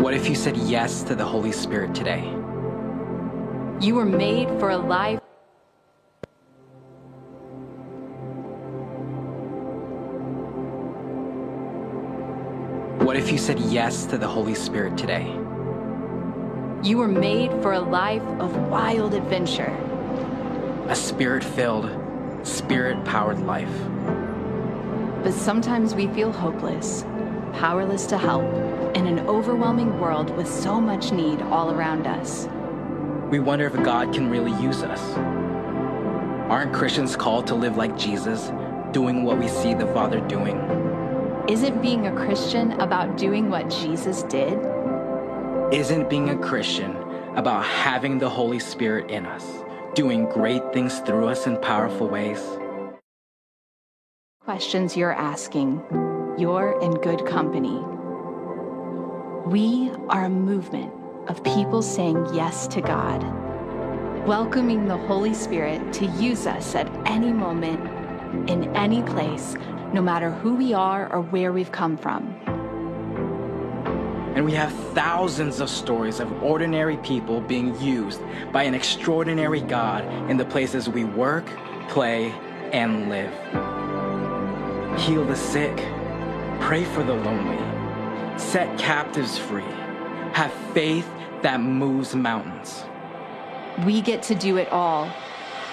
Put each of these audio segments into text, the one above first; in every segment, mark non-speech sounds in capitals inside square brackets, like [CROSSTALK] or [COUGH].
What if you said yes to the Holy Spirit today? You were made for a life. What if you said yes to the Holy Spirit today? You were made for a life of wild adventure. A spirit filled, spirit powered life. But sometimes we feel hopeless, powerless to help, in an overwhelming world with so much need all around us. We wonder if God can really use us. Aren't Christians called to live like Jesus, doing what we see the Father doing? Isn't being a Christian about doing what Jesus did? Isn't being a Christian about having the Holy Spirit in us, doing great things through us in powerful ways? Questions you're asking. You're in good company. We are a movement of people saying yes to God, welcoming the Holy Spirit to use us at any moment, in any place, no matter who we are or where we've come from. And we have thousands of stories of ordinary people being used by an extraordinary God in the places we work, play, and live. Heal the sick, pray for the lonely, set captives free, have faith that moves mountains. We get to do it all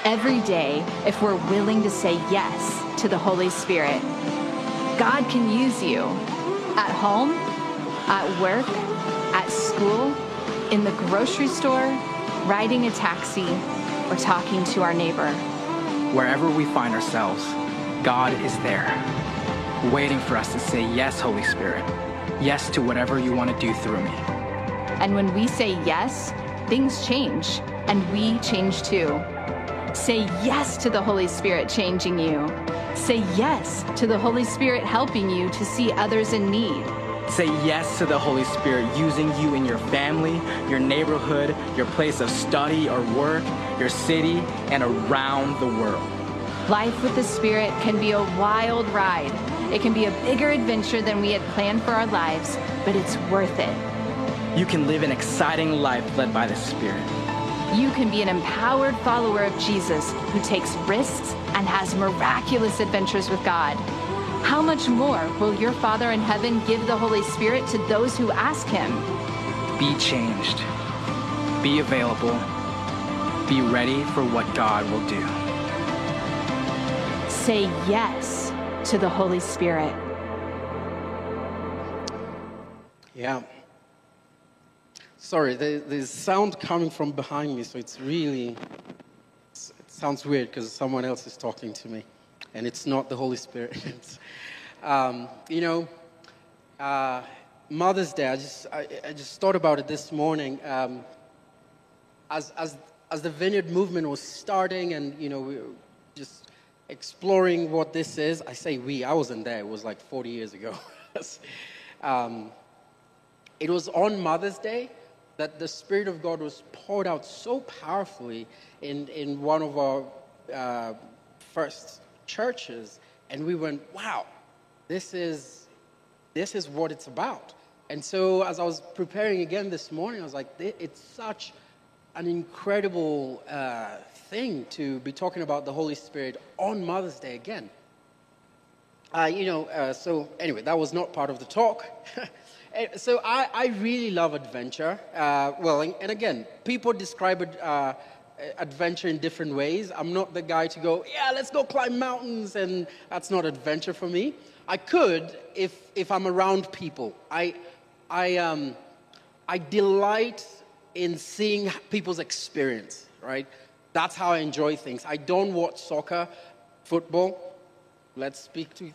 every day if we're willing to say yes to the Holy Spirit. God can use you at home, at work, at school, in the grocery store, riding a taxi, or talking to our neighbor. Wherever we find ourselves, God is there, waiting for us to say, Yes, Holy Spirit. Yes to whatever you want to do through me. And when we say yes, things change, and we change too. Say yes to the Holy Spirit changing you. Say yes to the Holy Spirit helping you to see others in need. Say yes to the Holy Spirit using you in your family, your neighborhood, your place of study or work, your city, and around the world. Life with the Spirit can be a wild ride. It can be a bigger adventure than we had planned for our lives, but it's worth it. You can live an exciting life led by the Spirit. You can be an empowered follower of Jesus who takes risks and has miraculous adventures with God. How much more will your Father in heaven give the Holy Spirit to those who ask Him? Be changed. Be available. Be ready for what God will do. Say yes to the Holy Spirit. Yeah. Sorry, there, there's sound coming from behind me, so it's really, it's, it sounds weird because someone else is talking to me, and it's not the Holy Spirit. [LAUGHS] um, you know, uh, Mother's Day, I just, I, I, just thought about it this morning. Um, as, as, as the Vineyard movement was starting and, you know, we just exploring what this is, I say we, I wasn't there, it was like 40 years ago. [LAUGHS] um, it was on Mother's Day that the Spirit of God was poured out so powerfully in, in one of our uh, first churches. And we went, wow, this is, this is what it's about. And so as I was preparing again this morning, I was like, it's such an incredible uh, thing to be talking about the Holy Spirit on Mother's Day again. Uh, you know, uh, so anyway, that was not part of the talk. [LAUGHS] So I, I really love adventure. Uh, well, and, and, again, people describe uh, adventure in different ways. I'm not the guy to go, yeah, let's go climb mountains, and that's not adventure for me. I could if, if I'm around people. I, I, um, I delight in seeing people's experience, right? That's how I enjoy things. I don't watch soccer, football. Let's speak to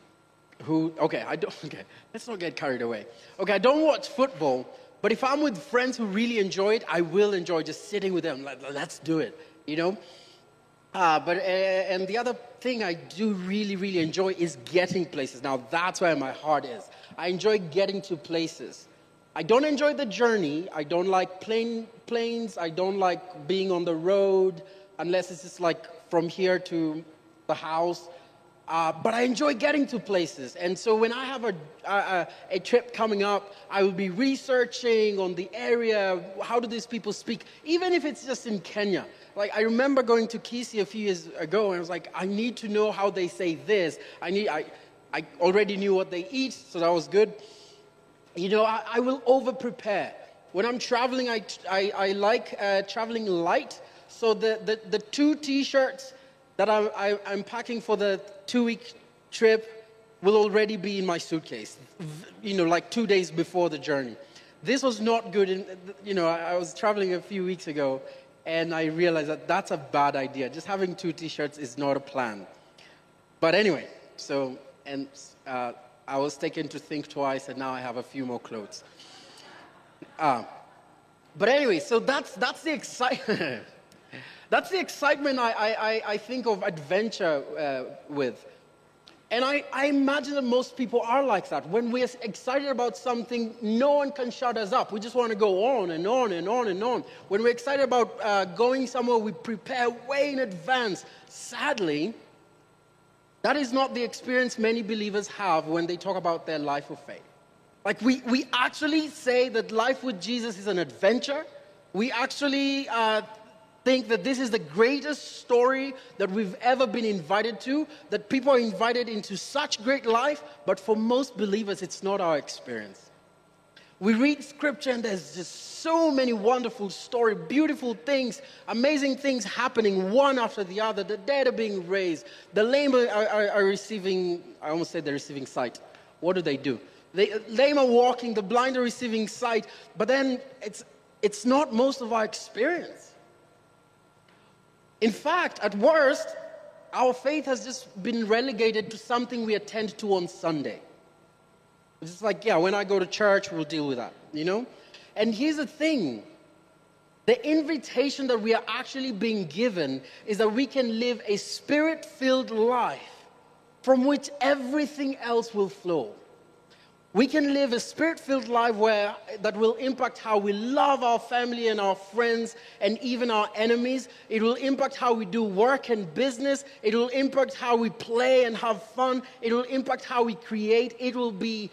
who, okay, I don't, [LAUGHS] okay, let's not get carried away. Okay, I don't watch football, but if I'm with friends who really enjoy it, I will enjoy just sitting with them. Like, let's do it, you know? Uh, but, uh, and the other thing I do really, really enjoy is getting places. Now, that's where my heart is. I enjoy getting to places. I don't enjoy the journey. I don't like plane, planes. I don't like being on the road unless it's just like from here to the house. Uh, but I enjoy getting to places. And so when I have a, a, a, trip coming up, I will be researching on the area. How do these people speak? Even if it's just in Kenya. Like, I remember going to Kisii a few years ago, and I was like, I need to know how they say this. I, need, I, I already knew what they eat, so that was good. You know, I, I will over prepare. When I'm traveling, I, I, I like uh, traveling light. So the, the, the two t shirts that I'm, I, I'm packing for the two week trip will already be in my suitcase, you know, like two days before the journey. This was not good. In, you know, I, was traveling a few weeks ago and I realized that that's a bad idea. Just having two t shirts is not a plan. But anyway, so, and uh, I was taken to think twice, and now I have a few more clothes. Uh, but anyway, so that's, that's the excitement. [LAUGHS] that's the excitement I, I, I think of adventure uh, with. And I, I, imagine that most people are like that. When we're excited about something, no one can shut us up. We just want to go on and on and on and on. When we're excited about uh, going somewhere, we prepare way in advance. Sadly, that is not the experience many believers have when they talk about their life of faith. Like, we, we actually say that life with Jesus is an adventure. We actually uh, think that this is the greatest story that we've ever been invited to, that people are invited into such great life, but for most believers, it's not our experience. We read scripture and there's just so many wonderful stories, beautiful things, amazing things happening one after the other. The dead are being raised, the lame are, are, are receiving, I almost said they're receiving sight. What do they do? The lame are walking, the blind are receiving sight, but then it's, it's not most of our experience. In fact, at worst, our faith has just been relegated to something we attend to on Sunday. It's just like, yeah, when I go to church, we'll deal with that, you know? And here's the thing the invitation that we are actually being given is that we can live a spirit filled life from which everything else will flow. We can live a spirit filled life where, that will impact how we love our family and our friends and even our enemies. It will impact how we do work and business. It will impact how we play and have fun. It will impact how we create. It will be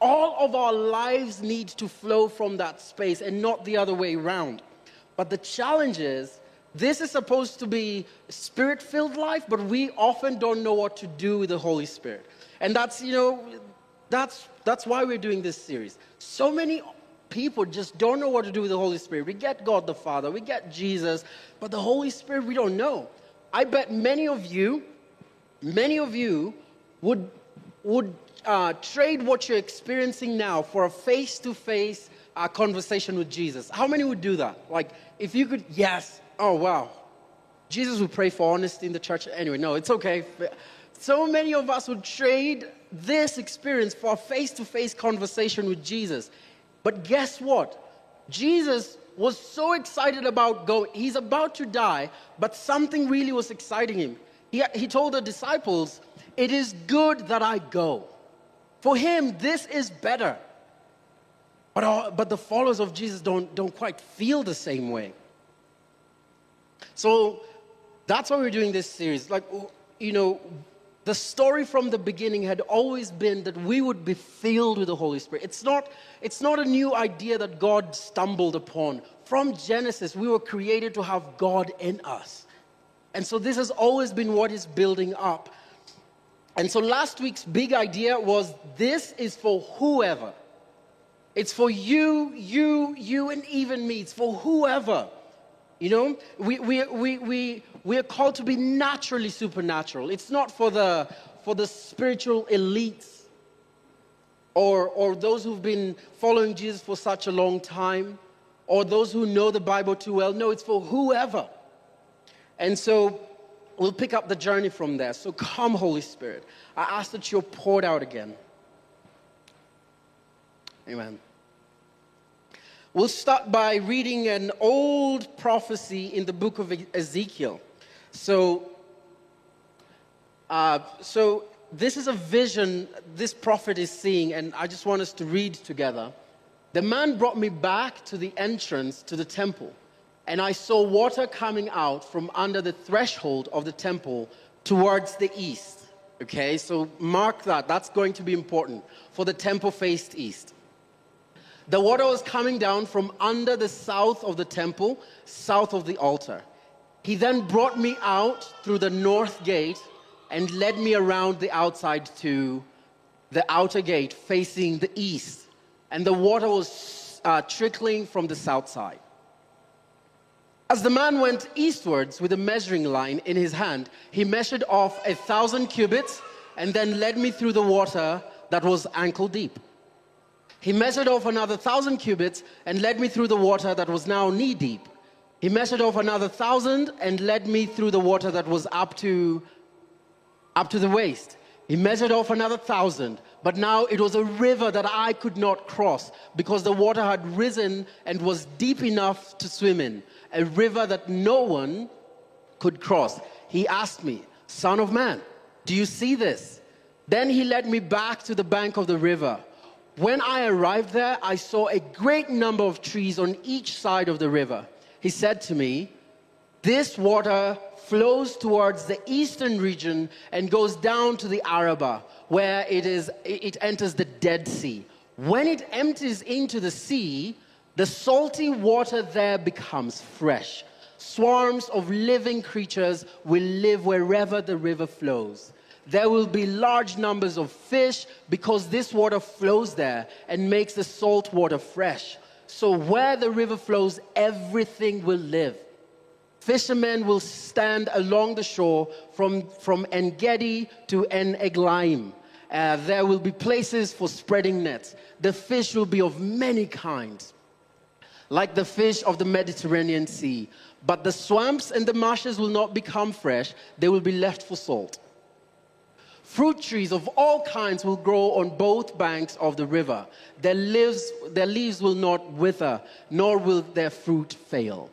all of our lives need to flow from that space and not the other way around. But the challenge is, this is supposed to be a spirit filled life, but we often don't know what to do with the Holy Spirit. And that's, you know, that's, that's why we're doing this series. So many people just don't know what to do with the Holy Spirit. We get God the Father, we get Jesus, but the Holy Spirit we don't know. I bet many of you, many of you would, would uh, trade what you're experiencing now for a face to face conversation with Jesus? How many would do that? Like, if you could, yes, oh, wow. Jesus would pray for honesty in the church. Anyway, no, it's okay. So many of us would trade this experience for a face to face conversation with Jesus. But guess what? Jesus was so excited about going. He's about to die, but something really was exciting him. He, he told the disciples, It is good that I go. For him, this is better. But, all, but the followers of Jesus don't, don't quite feel the same way. So that's why we're doing this series. Like, you know, the story from the beginning had always been that we would be filled with the Holy Spirit. It's not, it's not a new idea that God stumbled upon. From Genesis, we were created to have God in us. And so this has always been what is building up. And so last week's big idea was this is for whoever. It's for you, you, you, and even me. It's for whoever. You know, we, we, we, we, we are called to be naturally supernatural. It's not for the, for the spiritual elites or, or those who've been following Jesus for such a long time or those who know the Bible too well. No, it's for whoever. And so we'll pick up the journey from there. So come, Holy Spirit. I ask that you're poured out again. Amen. We'll start by reading an old prophecy in the book of Ezekiel. So, uh, so this is a vision this prophet is seeing, and I just want us to read together. The man brought me back to the entrance to the temple and I saw water coming out from under the threshold of the temple towards the east. Okay, so mark that. That's going to be important. For the temple faced east. The water was coming down from under the south of the temple, south of the altar. He then brought me out through the north gate and led me around the outside to the outer gate facing the east. And the water was uh, trickling from the south side. As the man went eastwards with a measuring line in his hand, he measured off a thousand cubits and then led me through the water that was ankle deep. He measured off another thousand cubits and led me through the water that was now knee deep. He measured off another thousand and led me through the water that was up to, up to the waist. He measured off another thousand, but now it was a river that I could not cross because the water had risen and was deep enough to swim in, a river that no one could cross. He asked me, Son of man, do you see this? Then he led me back to the bank of the river. When I arrived there, I saw a great number of trees on each side of the river. He said to me, This water flows towards the eastern region and goes down to the Arabah, where it, is, it enters the Dead Sea. When it empties into the sea, the salty water there becomes fresh. Swarms of living creatures will live wherever the river flows. There will be large numbers of fish because this water flows there and makes the salt water fresh. So, where the river flows, everything will live. Fishermen will stand along the shore from, from En Gedi to En Eglaim. Uh, there will be places for spreading nets. The fish will be of many kinds, like the fish of the Mediterranean Sea. But the swamps and the marshes will not become fresh, they will be left for salt. Fruit trees of all kinds will grow on both banks of the river. Their leaves, their leaves will not wither, nor will their fruit fail.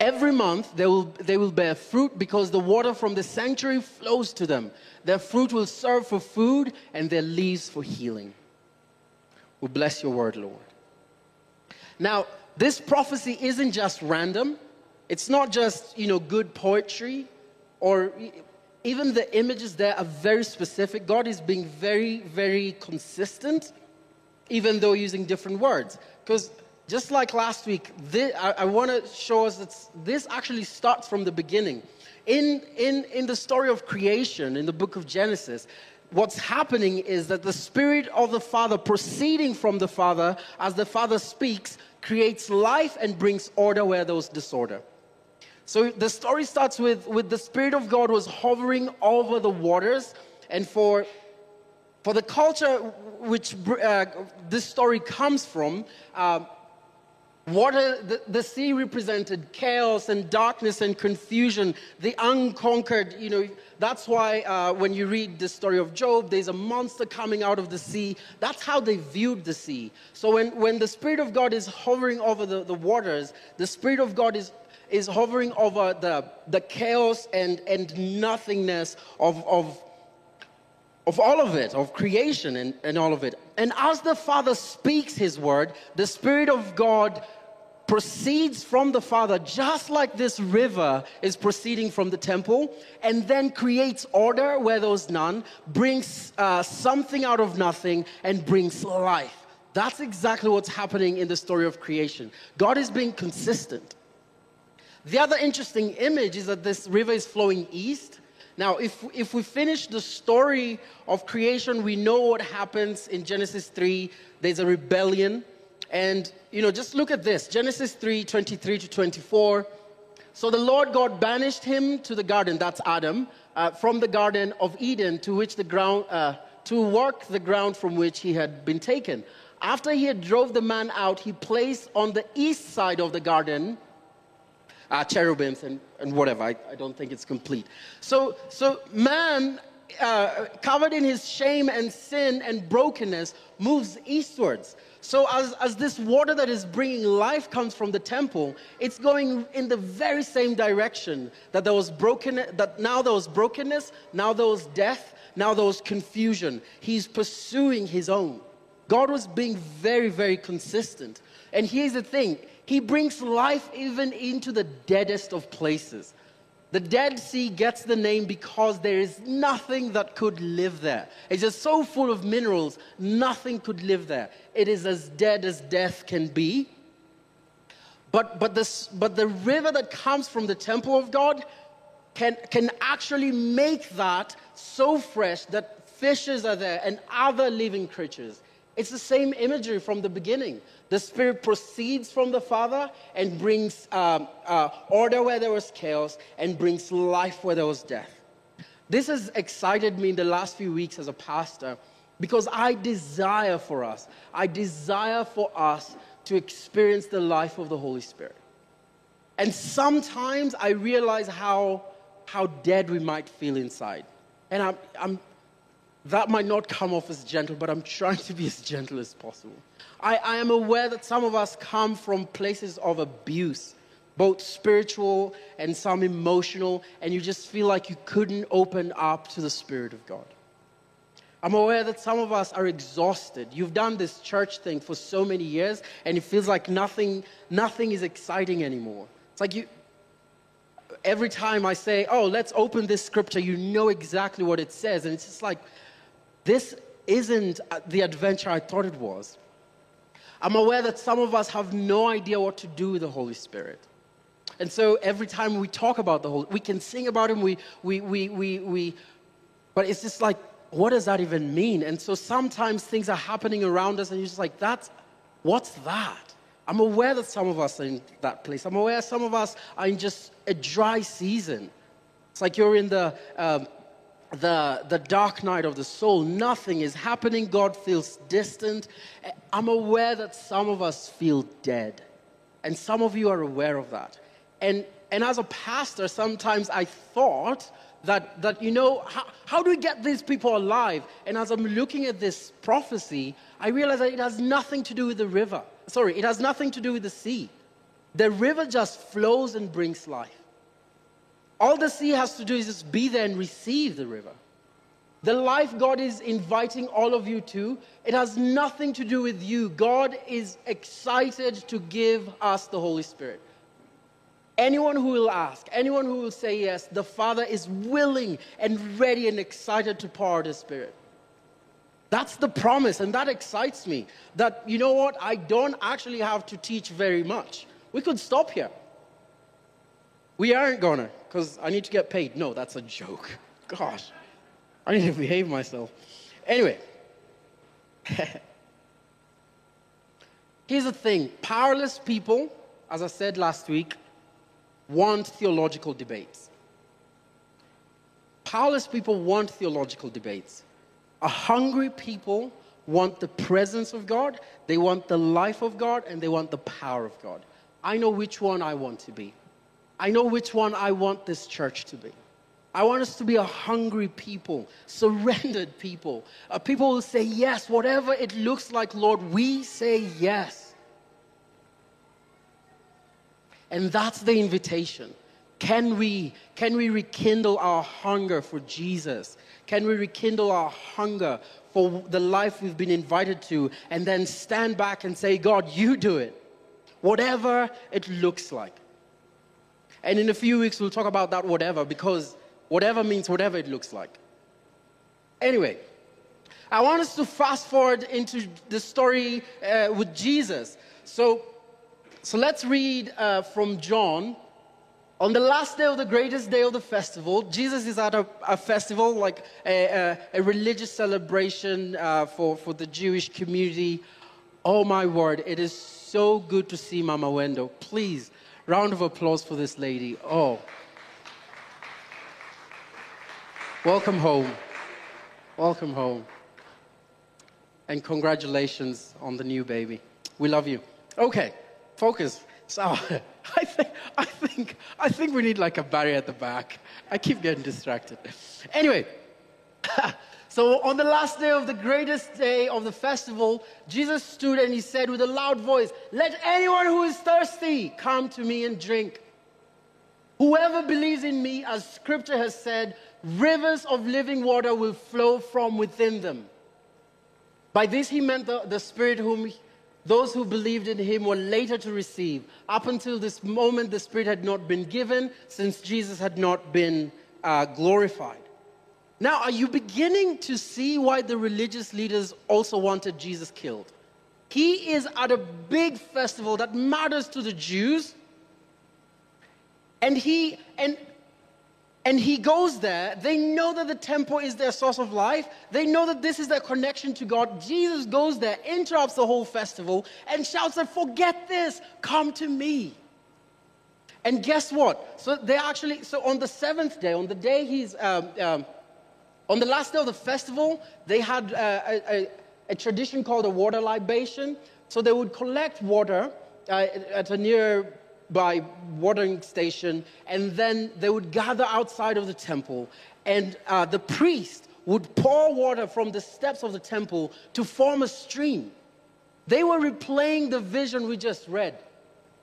Every month they will, they will bear fruit because the water from the sanctuary flows to them. Their fruit will serve for food and their leaves for healing. We bless your word, Lord. Now, this prophecy isn't just random. It's not just, you know, good poetry or even the images there are very specific. God is being very, very consistent, even though using different words. Because just like last week, this, I, I want to show us that this actually starts from the beginning. In, in, in the story of creation, in the book of Genesis, what's happening is that the Spirit of the Father, proceeding from the Father, as the Father speaks, creates life and brings order where there was disorder. So the story starts with, with the Spirit of God was hovering over the waters. And for, for the culture which uh, this story comes from, uh, water, the, the sea represented chaos and darkness and confusion, the unconquered. You know, that's why uh, when you read the story of Job, there's a monster coming out of the sea. That's how they viewed the sea. So when, when the Spirit of God is hovering over the, the waters, the Spirit of God is is hovering over the, the chaos and, and nothingness of, of, of all of it, of creation and, and all of it. And as the Father speaks His word, the Spirit of God proceeds from the Father, just like this river is proceeding from the temple, and then creates order where there was none, brings uh, something out of nothing, and brings life. That's exactly what's happening in the story of creation. God is being consistent. The other interesting image is that this river is flowing east. Now, if, if we finish the story of creation, we know what happens in Genesis 3. There's a rebellion. And, you know, just look at this Genesis 3 23 to 24. So the Lord God banished him to the garden, that's Adam, uh, from the garden of Eden to which the ground, uh, to work the ground from which he had been taken. After he had drove the man out, he placed on the east side of the garden uh, cherubims and, and whatever. I, I don't think it's complete. So, so man, uh, covered in his shame and sin and brokenness, moves eastwards. So, as, as this water that is bringing life comes from the temple, it's going in the very same direction that there was broken, that now there was brokenness, now there was death, now there was confusion. He's pursuing his own. God was being very, very consistent. And here's the thing he brings life even into the deadest of places. The Dead Sea gets the name because there is nothing that could live there. It's just so full of minerals, nothing could live there. It is as dead as death can be. But, but, this, but the river that comes from the temple of God can, can actually make that so fresh that fishes are there and other living creatures. It's the same imagery from the beginning. The Spirit proceeds from the Father and brings um, uh, order where there was chaos and brings life where there was death. This has excited me in the last few weeks as a pastor because I desire for us, I desire for us to experience the life of the Holy Spirit. And sometimes I realize how, how dead we might feel inside. And I'm, I'm, that might not come off as gentle, but I'm trying to be as gentle as possible. I, I am aware that some of us come from places of abuse, both spiritual and some emotional, and you just feel like you couldn't open up to the Spirit of God. I'm aware that some of us are exhausted. You've done this church thing for so many years, and it feels like nothing, nothing is exciting anymore. It's like you, every time I say, oh, let's open this scripture, you know exactly what it says. And it's just like, this isn't the adventure I thought it was. I'm aware that some of us have no idea what to do with the Holy Spirit. And so every time we talk about the Holy, we can sing about Him, we, we, we, we, we, but it's just like what does that even mean? And so sometimes things are happening around us, and you're just like, that's, what's that? I'm aware that some of us are in that place. I'm aware some of us are in just a dry season. It's like you're in the, um, the, the dark night of the soul. Nothing is happening. God feels distant. I'm aware that some of us feel dead. And some of you are aware of that. And, and as a pastor, sometimes I thought that, that you know, how, how do we get these people alive? And as I'm looking at this prophecy, I realize that it has nothing to do with the river. Sorry, it has nothing to do with the sea. The river just flows and brings life. All the sea has to do is just be there and receive the river. The life God is inviting all of you to, it has nothing to do with you. God is excited to give us the Holy Spirit. Anyone who will ask, anyone who will say yes, the Father is willing and ready and excited to pour His Spirit. That's the promise, and that excites me. That, you know what, I don't actually have to teach very much. We could stop here. We aren't gonna, because I need to get paid. No, that's a joke. [LAUGHS] Gosh, I need to behave myself. Anyway, [LAUGHS] here's the thing powerless people, as I said last week, want theological debates. Powerless people want theological debates. A hungry people want the presence of God, they want the life of God, and they want the power of God. I know which one I want to be. I know which one I want this church to be. I want us to be a hungry people, surrendered people, a people who say yes, whatever it looks like, Lord, we say yes. And that's the invitation. Can we, can we rekindle our hunger for Jesus? Can we rekindle our hunger for the life we've been invited to and then stand back and say, God, you do it, whatever it looks like? And in a few weeks, we'll talk about that whatever because whatever means whatever it looks like. Anyway, I want us to fast forward into the story uh, with Jesus. So, so let's read uh, from John. On the last day of the greatest day of the festival, Jesus is at a, a festival, like a, a, a religious celebration uh, for, for the Jewish community. Oh my word, it is so good to see Mama Wendo. Please, round of applause for this lady. Oh. Welcome home. Welcome home. And congratulations on the new baby. We love you. Okay focus. So [LAUGHS] I think, I think, I think we need like a barrier at the back. I keep getting distracted. Anyway, [LAUGHS] so on the last day of the greatest day of the festival, Jesus stood and he said with a loud voice, Let anyone who is thirsty come to me and drink. Whoever believes in me, as scripture has said, rivers of living water will flow from within them. By this he meant the, the Spirit whom Those who believed in him were later to receive. Up until this moment, the Spirit had not been given since Jesus had not been uh, glorified. Now, are you beginning to see why the religious leaders also wanted Jesus killed? He is at a big festival that matters to the Jews. And he and and he goes there. They know that the temple is their source of life. They know that this is their connection to God. Jesus goes there, interrupts the whole festival, and shouts out, Forget this, come to me. And guess what? So they actually, so on the seventh day, on the day he's, um, um, on the last day of the festival, they had uh, a, a, a, tradition called a water libation. So they would collect water uh, at a nearby watering station, and then they would gather outside of the temple, and uh, the priest would pour water from the steps of the temple to form a stream. They were replaying the vision we just read.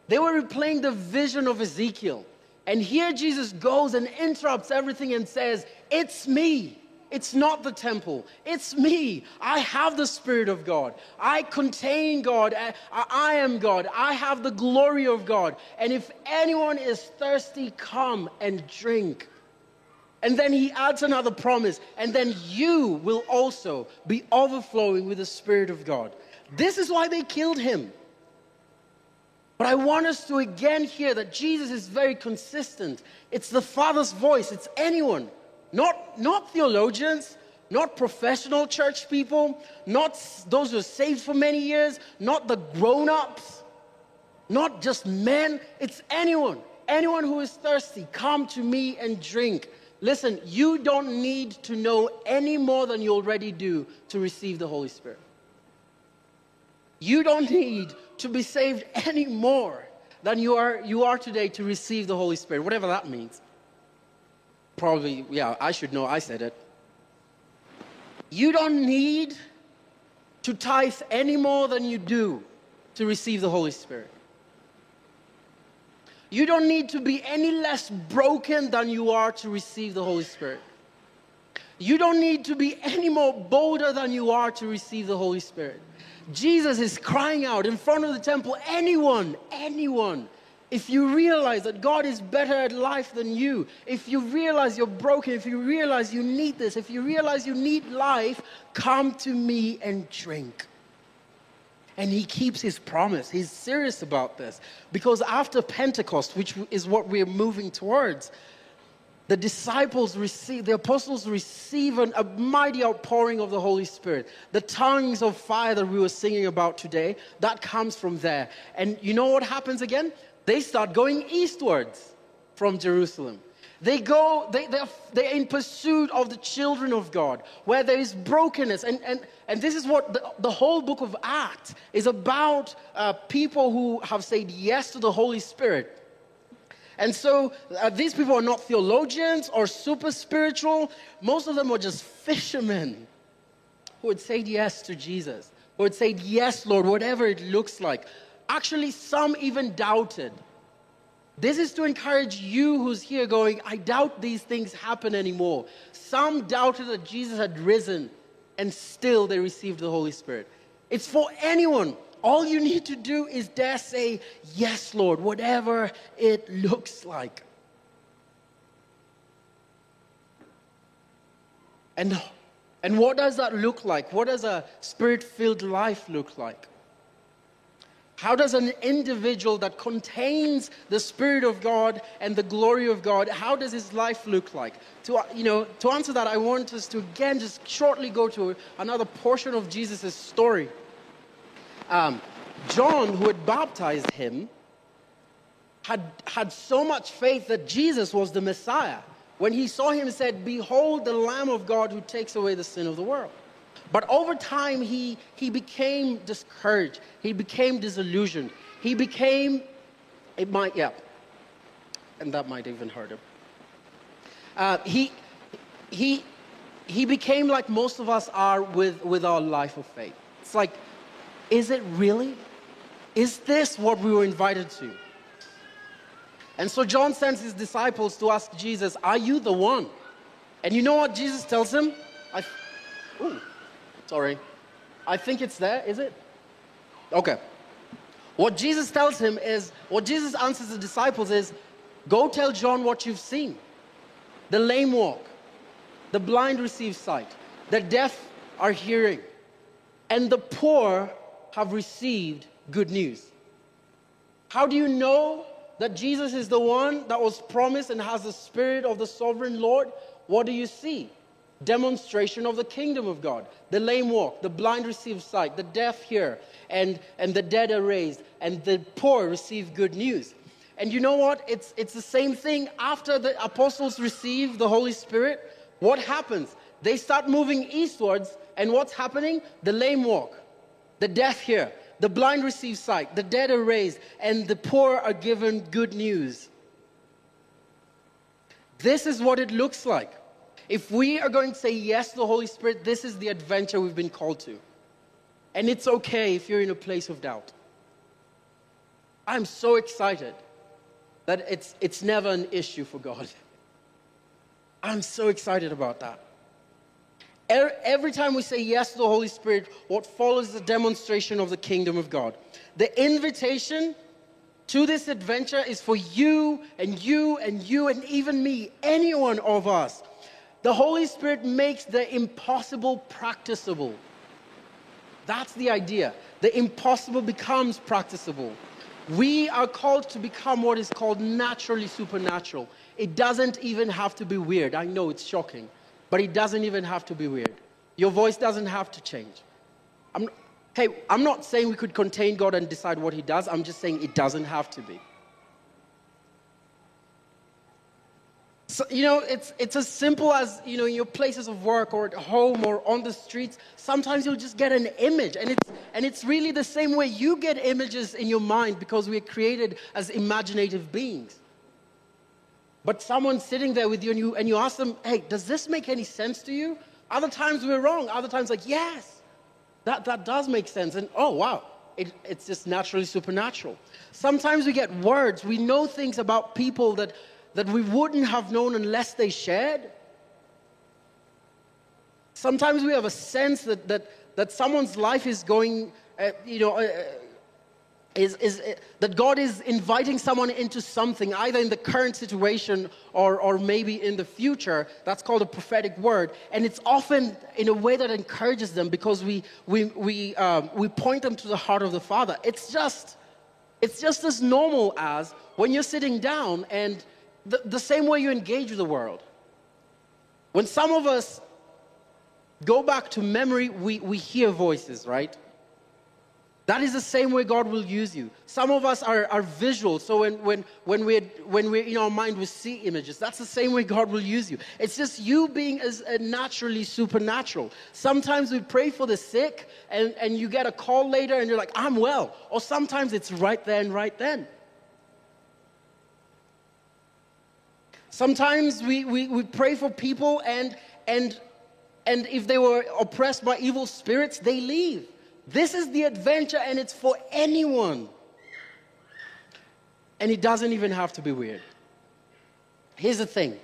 They were replaying the vision of Ezekiel. And here Jesus goes and interrupts everything and says, It's me. It's not the temple. It's me. I have the Spirit of God. I contain God. I, am God. I have the glory of God. And if anyone is thirsty, come and drink. And then he adds another promise. And then you will also be overflowing with the Spirit of God. This is why they killed him. But I want us to again hear that Jesus is very consistent. It's the Father's voice, it's anyone. Not, not theologians, not professional church people, not those who are saved for many years, not the grown ups, not just men. It's anyone. Anyone who is thirsty, come to me and drink. Listen, you don't need to know any more than you already do to receive the Holy Spirit. You don't need to be saved [LAUGHS] any more than you are, you are today to receive the Holy Spirit, whatever that means probably, yeah, I should know, I said it. You don't need to tithe any more than you do to receive the Holy Spirit. You don't need to be any less broken than you are to receive the Holy Spirit. You don't need to be any more bolder than you are to receive the Holy Spirit. Jesus is crying out in front of the temple anyone, anyone if you realize that God is better at life than you, if you realize you're broken, if you realize you need this, if you realize you need life, come to me and drink. And he keeps his promise. He's serious about this. Because after Pentecost, which is what we're moving towards, the disciples receive, the apostles receive an, a mighty outpouring of the Holy Spirit. The tongues of fire that we were singing about today, that comes from there. And you know what happens again? They start going eastwards from Jerusalem. They go, they, they're, they're in pursuit of the children of God, where there is brokenness. And, and, and this is what the, the whole book of Acts is about uh, people who have said yes to the Holy Spirit. And so uh, these people are not theologians or super spiritual. Most of them were just fishermen who had said yes to Jesus, who had said, Yes, Lord, whatever it looks like. Actually, some even doubted. This is to encourage you who's here going, I doubt these things happen anymore. Some doubted that Jesus had risen, and still they received the Holy Spirit. It's for anyone. All you need to do is dare say, Yes, Lord, whatever it looks like. And, and what does that look like? What does a spirit filled life look like? How does an individual that contains the Spirit of God and the glory of God, how does his life look like? To, you know, to answer that, I want us to again just shortly go to another portion of Jesus' story. Um, John, who had baptized him, had, had so much faith that Jesus was the Messiah. When he saw him, he said, Behold the Lamb of God who takes away the sin of the world. But over time, he, he became discouraged. He became disillusioned. He became, it might, yeah, and that might even hurt him. Uh, he, he, he became like most of us are with, with our life of faith. It's like, is it really? Is this what we were invited to? And so John sends his disciples to ask Jesus, Are you the one? And you know what Jesus tells him? I, ooh, Sorry. I think it's there, is it? Okay. What Jesus tells him is, what Jesus answers the disciples is, go tell John what you've seen. The lame walk, the blind receive sight, the deaf are hearing, and the poor have received good news. How do you know that Jesus is the one that was promised and has the spirit of the sovereign Lord? What do you see? Demonstration of the kingdom of God. The lame walk, the blind receive sight, the deaf hear, and, and the dead are raised, and the poor receive good news. And you know what? It's, it's the same thing after the apostles receive the Holy Spirit. What happens? They start moving eastwards, and what's happening? The lame walk, the deaf hear, the blind receive sight, the dead are raised, and the poor are given good news. This is what it looks like. If we are going to say yes to the Holy Spirit, this is the adventure we've been called to. And it's okay if you're in a place of doubt. I'm so excited that it's, it's never an issue for God. I'm so excited about that. Every time we say yes to the Holy Spirit, what follows is a demonstration of the kingdom of God. The invitation to this adventure is for you and you and you and even me, any one of us. The Holy Spirit makes the impossible practicable. That's the idea. The impossible becomes practicable. We are called to become what is called naturally supernatural. It doesn't even have to be weird. I know it's shocking. But it doesn't even have to be weird. Your voice doesn't have to change. I'm, hey, I'm not saying we could contain God and decide what He does. I'm just saying it doesn't have to be. So, you know, it's, it's as simple as, you know, in your places of work or at home or on the streets, sometimes you'll just get an image. And it's, and it's really the same way you get images in your mind because we're created as imaginative beings. But someone's sitting there with you and, you and you ask them, hey, does this make any sense to you? Other times we're wrong. Other times, like, yes, that, that does make sense. And oh, wow, it, it's just naturally supernatural. Sometimes we get words. We know things about people that, that we wouldn't have known unless they shared. Sometimes we have a sense that, that, that someone's life is going, uh, you know, uh, is, is that God is inviting someone into something, either in the current situation or, or maybe in the future. That's called a prophetic word. And it's often in a way that encourages them because we, we, we, um, we point them to the heart of the Father. It's just, it's just as normal as when you're sitting down and the, the same way you engage with the world. When some of us go back to memory, we, we hear voices, right? That is the same way God will use you. Some of us are, are visual, so when, when, when, we're, when we're in our mind, we see images. That's the same way God will use you. It's just you being as uh, naturally supernatural. Sometimes we pray for the sick, and, and you get a call later, and you're like, I'm well. Or sometimes it's right there and right then. Sometimes we, we, we pray for people, and, and, and if they were oppressed by evil spirits, they leave. This is the adventure, and it's for anyone. And it doesn't even have to be weird. Here's the thing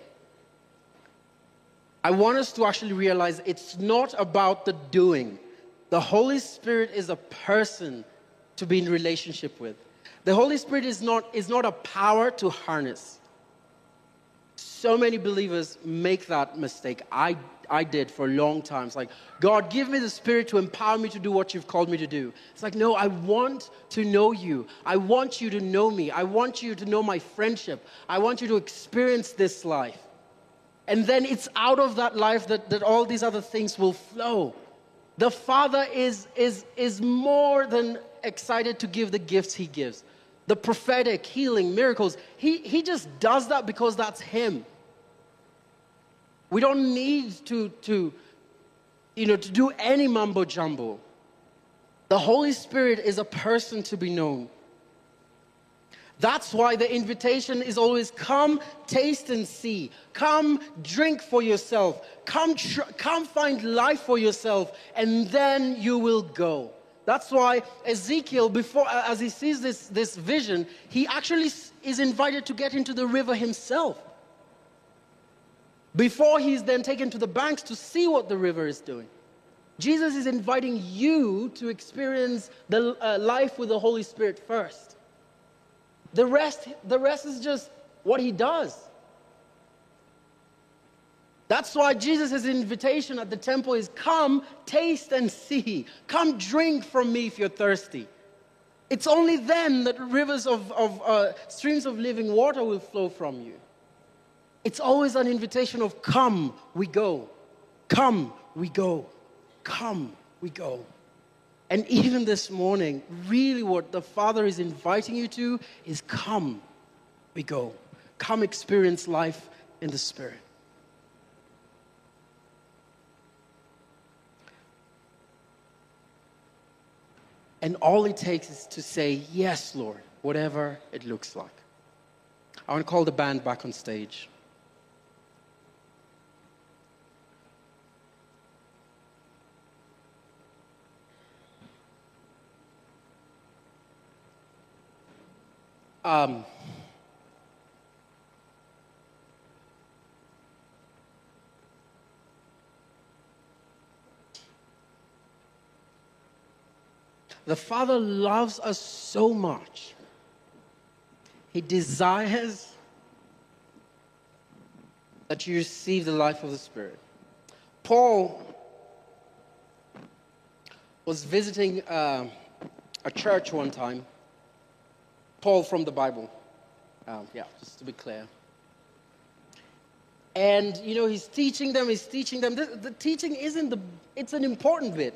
I want us to actually realize it's not about the doing. The Holy Spirit is a person to be in relationship with. The Holy Spirit is not, is not a power to harness. So many believers make that mistake. I I did for a long time. It's like, God, give me the spirit to empower me to do what you've called me to do. It's like, no, I want to know you. I want you to know me. I want you to know my friendship. I want you to experience this life. And then it's out of that life that, that all these other things will flow. The Father is, is, is more than excited to give the gifts He gives the prophetic, healing, miracles. He, he just does that because that's Him. We don't need to, to, you know, to do any mumbo jumbo. The Holy Spirit is a person to be known. That's why the invitation is always come, taste and see. Come, drink for yourself. Come, tr- come find life for yourself, and then you will go. That's why Ezekiel, before, as he sees this, this vision, he actually is invited to get into the river himself before he's then taken to the banks to see what the river is doing. Jesus is inviting you to experience the uh, life with the Holy Spirit first. The rest, the rest is just what he does. That's why Jesus' invitation at the temple is come, taste and see. Come drink from me if you're thirsty. It's only then that rivers of, of uh, streams of living water will flow from you. It's always an invitation of come, we go. Come, we go. Come, we go. And even this morning, really what the Father is inviting you to is come, we go. Come experience life in the Spirit. And all it takes is to say, Yes, Lord, whatever it looks like. I want to call the band back on stage. Um, the Father loves us so much. He desires that you receive the life of the Spirit. Paul was visiting uh, a church one time Paul from the Bible. Um, yeah, just to be clear. And, you know, he's teaching them, he's teaching them. The, the teaching isn't the, it's an important bit.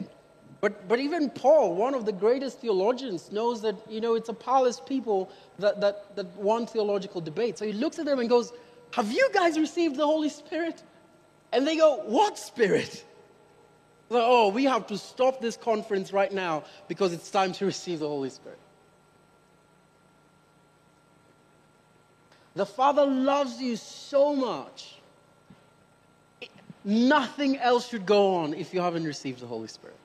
But, but even Paul, one of the greatest theologians, knows that, you know, it's a powerless people that, that, that want theological debate. So he looks at them and goes, Have you guys received the Holy Spirit? And they go, What Spirit? So, oh, we have to stop this conference right now because it's time to [LAUGHS] receive the Holy Spirit. The Father loves you so much. Nothing else should go on if you haven't received the Holy Spirit.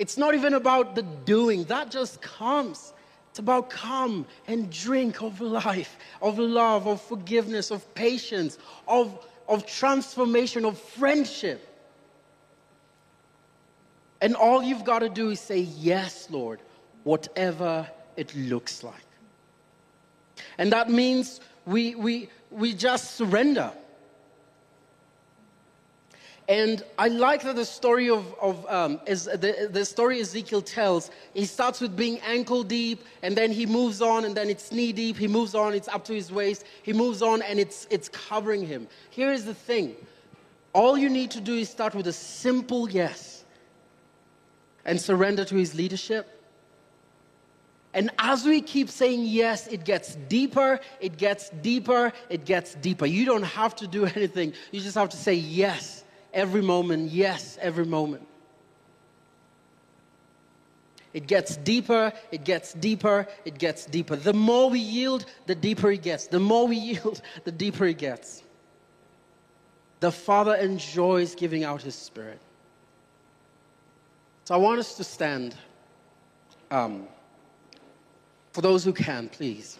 It's not even about the doing, that just comes. It's about come and drink of life, of love, of forgiveness, of patience, of, of transformation, of friendship. And all you've got to do is say, Yes, Lord, whatever it looks like. And that means we, we, we just surrender. And I like that the story of, of um, is the, the story Ezekiel tells, he starts with being ankle deep, and then he moves on, and then it's knee deep. He moves on, it's up to his waist. He moves on, and it's, it's covering him. Here is the thing all you need to do is start with a simple yes and surrender to his leadership. And as we keep saying yes, it gets deeper, it gets deeper, it gets deeper. You don't have to do [LAUGHS] anything. You just have to say yes every moment, yes every moment. It gets deeper, it gets deeper, it gets deeper. The more we yield, the deeper it gets. The more we [LAUGHS] yield, the deeper it gets. The Father enjoys giving out His Spirit. So I want us to stand. Um, for those who can, please.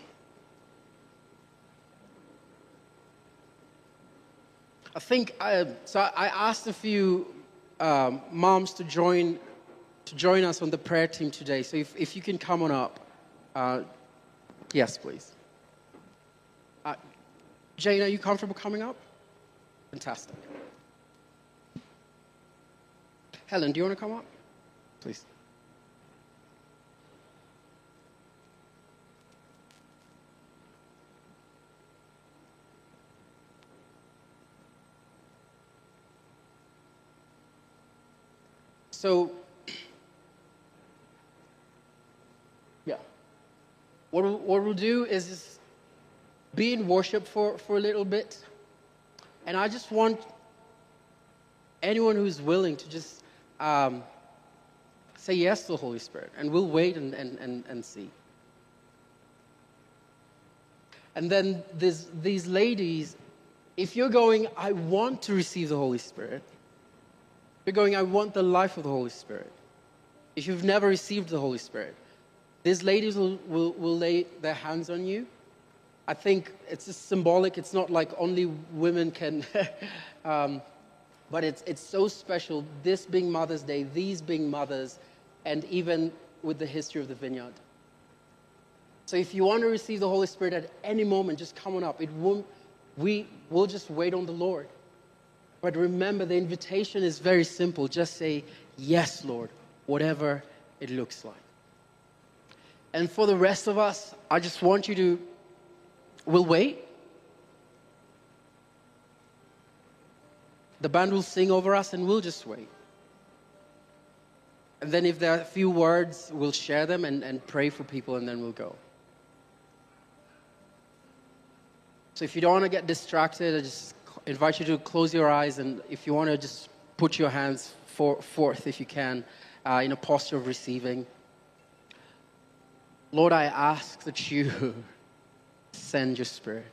I think I, uh, so. I asked a few um, moms to join to join us on the prayer team today. So if, if you can come on up, uh, yes, please. Uh, Jane, are you comfortable coming up? Fantastic. Helen, do you want to come up, please? So, yeah. What we'll, what we'll do is be in worship for, for a little bit. And I just want anyone who's willing to just um, say yes to the Holy Spirit. And we'll wait and, and, and, and see. And then these ladies, if you're going, I want to receive the Holy Spirit you're going, I want the life of the Holy Spirit. If you've never received the Holy Spirit, these ladies will, will, will lay their hands on you. I think it's just symbolic. It's not like only women can [LAUGHS] um, But it's, it's so special, this being Mother's Day, these being mothers, and even with the history of the vineyard. So if you want to receive the Holy Spirit at any moment, just come on up. It won't, we will just wait on the Lord. But remember, the invitation is very simple. Just say, Yes, Lord, whatever it looks like. And for the rest of us, I just want you to, we'll wait. The band will sing over us and we'll just wait. And then, if there are a few words, we'll share them and, and pray for people and then we'll go. So, if you don't want to get distracted, I just invite you to close your eyes and if you want to just put your hands for, forth, if you can, uh, in a posture of receiving. Lord, I ask that you [LAUGHS] send your spirit.